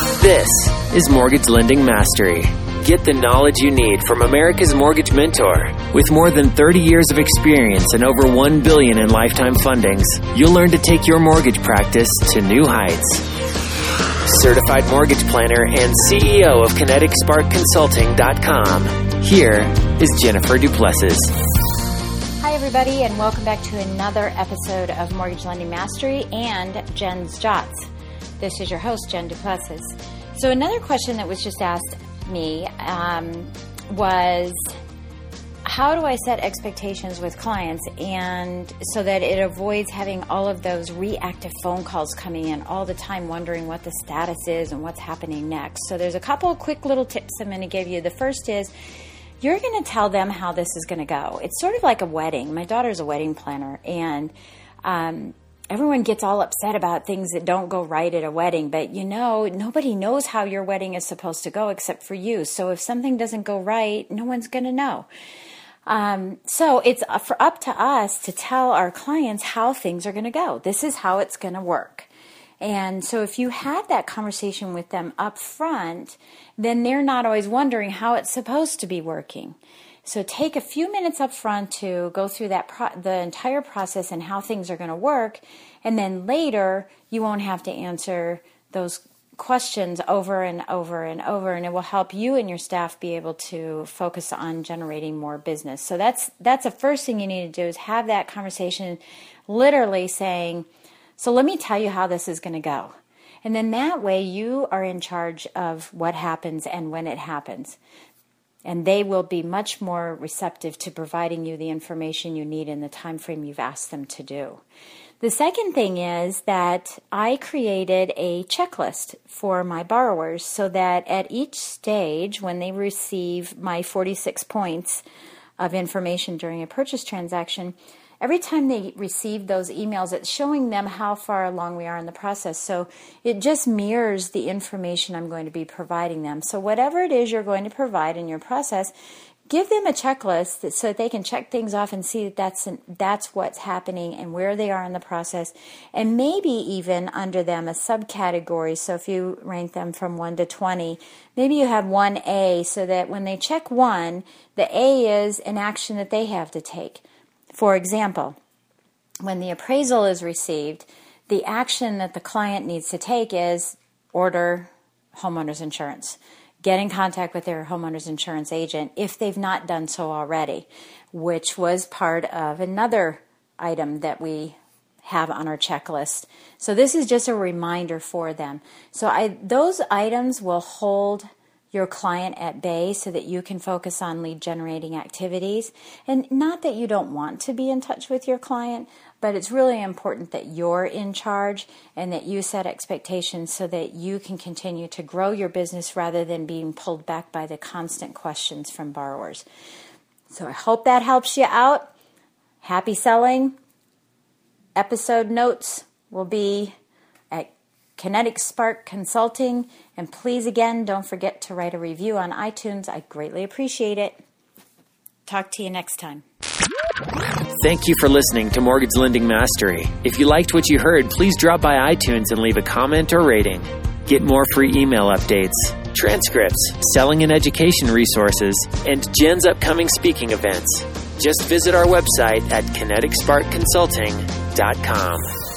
This is Mortgage Lending Mastery. Get the knowledge you need from America's Mortgage Mentor. With more than 30 years of experience and over 1 billion in lifetime fundings, you'll learn to take your mortgage practice to new heights. Certified mortgage planner and CEO of KineticSparkConsulting.com. Here is Jennifer Duplessis. Hi, everybody, and welcome back to another episode of Mortgage Lending Mastery and Jen's Jots. This is your host, Jen Duplessis. So, another question that was just asked me um, was how do I set expectations with clients and so that it avoids having all of those reactive phone calls coming in all the time wondering what the status is and what's happening next. So there's a couple of quick little tips I'm going to give you. The first is you're going to tell them how this is going to go. It's sort of like a wedding. My daughter's a wedding planner and um, everyone gets all upset about things that don't go right at a wedding, but you know, nobody knows how your wedding is supposed to go except for you. So if something doesn't go right, no one's going to know. Um, so it's for up to us to tell our clients how things are going to go. This is how it's going to work. And so if you had that conversation with them up front, then they're not always wondering how it's supposed to be working. So take a few minutes up front to go through that pro- the entire process and how things are going to work, and then later you won't have to answer those questions over and over and over and it will help you and your staff be able to focus on generating more business. So that's that's the first thing you need to do is have that conversation literally saying, "So let me tell you how this is going to go." And then that way you are in charge of what happens and when it happens and they will be much more receptive to providing you the information you need in the time frame you've asked them to do. The second thing is that I created a checklist for my borrowers so that at each stage, when they receive my 46 points of information during a purchase transaction, every time they receive those emails, it's showing them how far along we are in the process. So it just mirrors the information I'm going to be providing them. So whatever it is you're going to provide in your process, give them a checklist so that they can check things off and see that that's that's what's happening and where they are in the process and maybe even under them a subcategory so if you rank them from 1 to 20 maybe you have 1A so that when they check 1 the A is an action that they have to take for example, when the appraisal is received, the action that the client needs to take is order homeowners insurance. Get in contact with their homeowners insurance agent if they've not done so already, which was part of another item that we have on our checklist. So this is just a reminder for them. So I those items will hold your client at bay so that you can focus on lead generating activities. And not that you don't want to be in touch with your client, but it's really important that you're in charge and that you set expectations so that you can continue to grow your business rather than being pulled back by the constant questions from borrowers. So I hope that helps you out. Happy selling. Episode notes will be at Kinetic Spark Consulting. And please, again, don't forget to write a review on iTunes. I greatly appreciate it. Talk to you next time. Thank you for listening to Mortgage Lending Mastery. If you liked what you heard, please drop by iTunes and leave a comment or rating. Get more free email updates, transcripts, selling and education resources, and Jen's upcoming speaking events. Just visit our website at kineticsparkconsulting.com.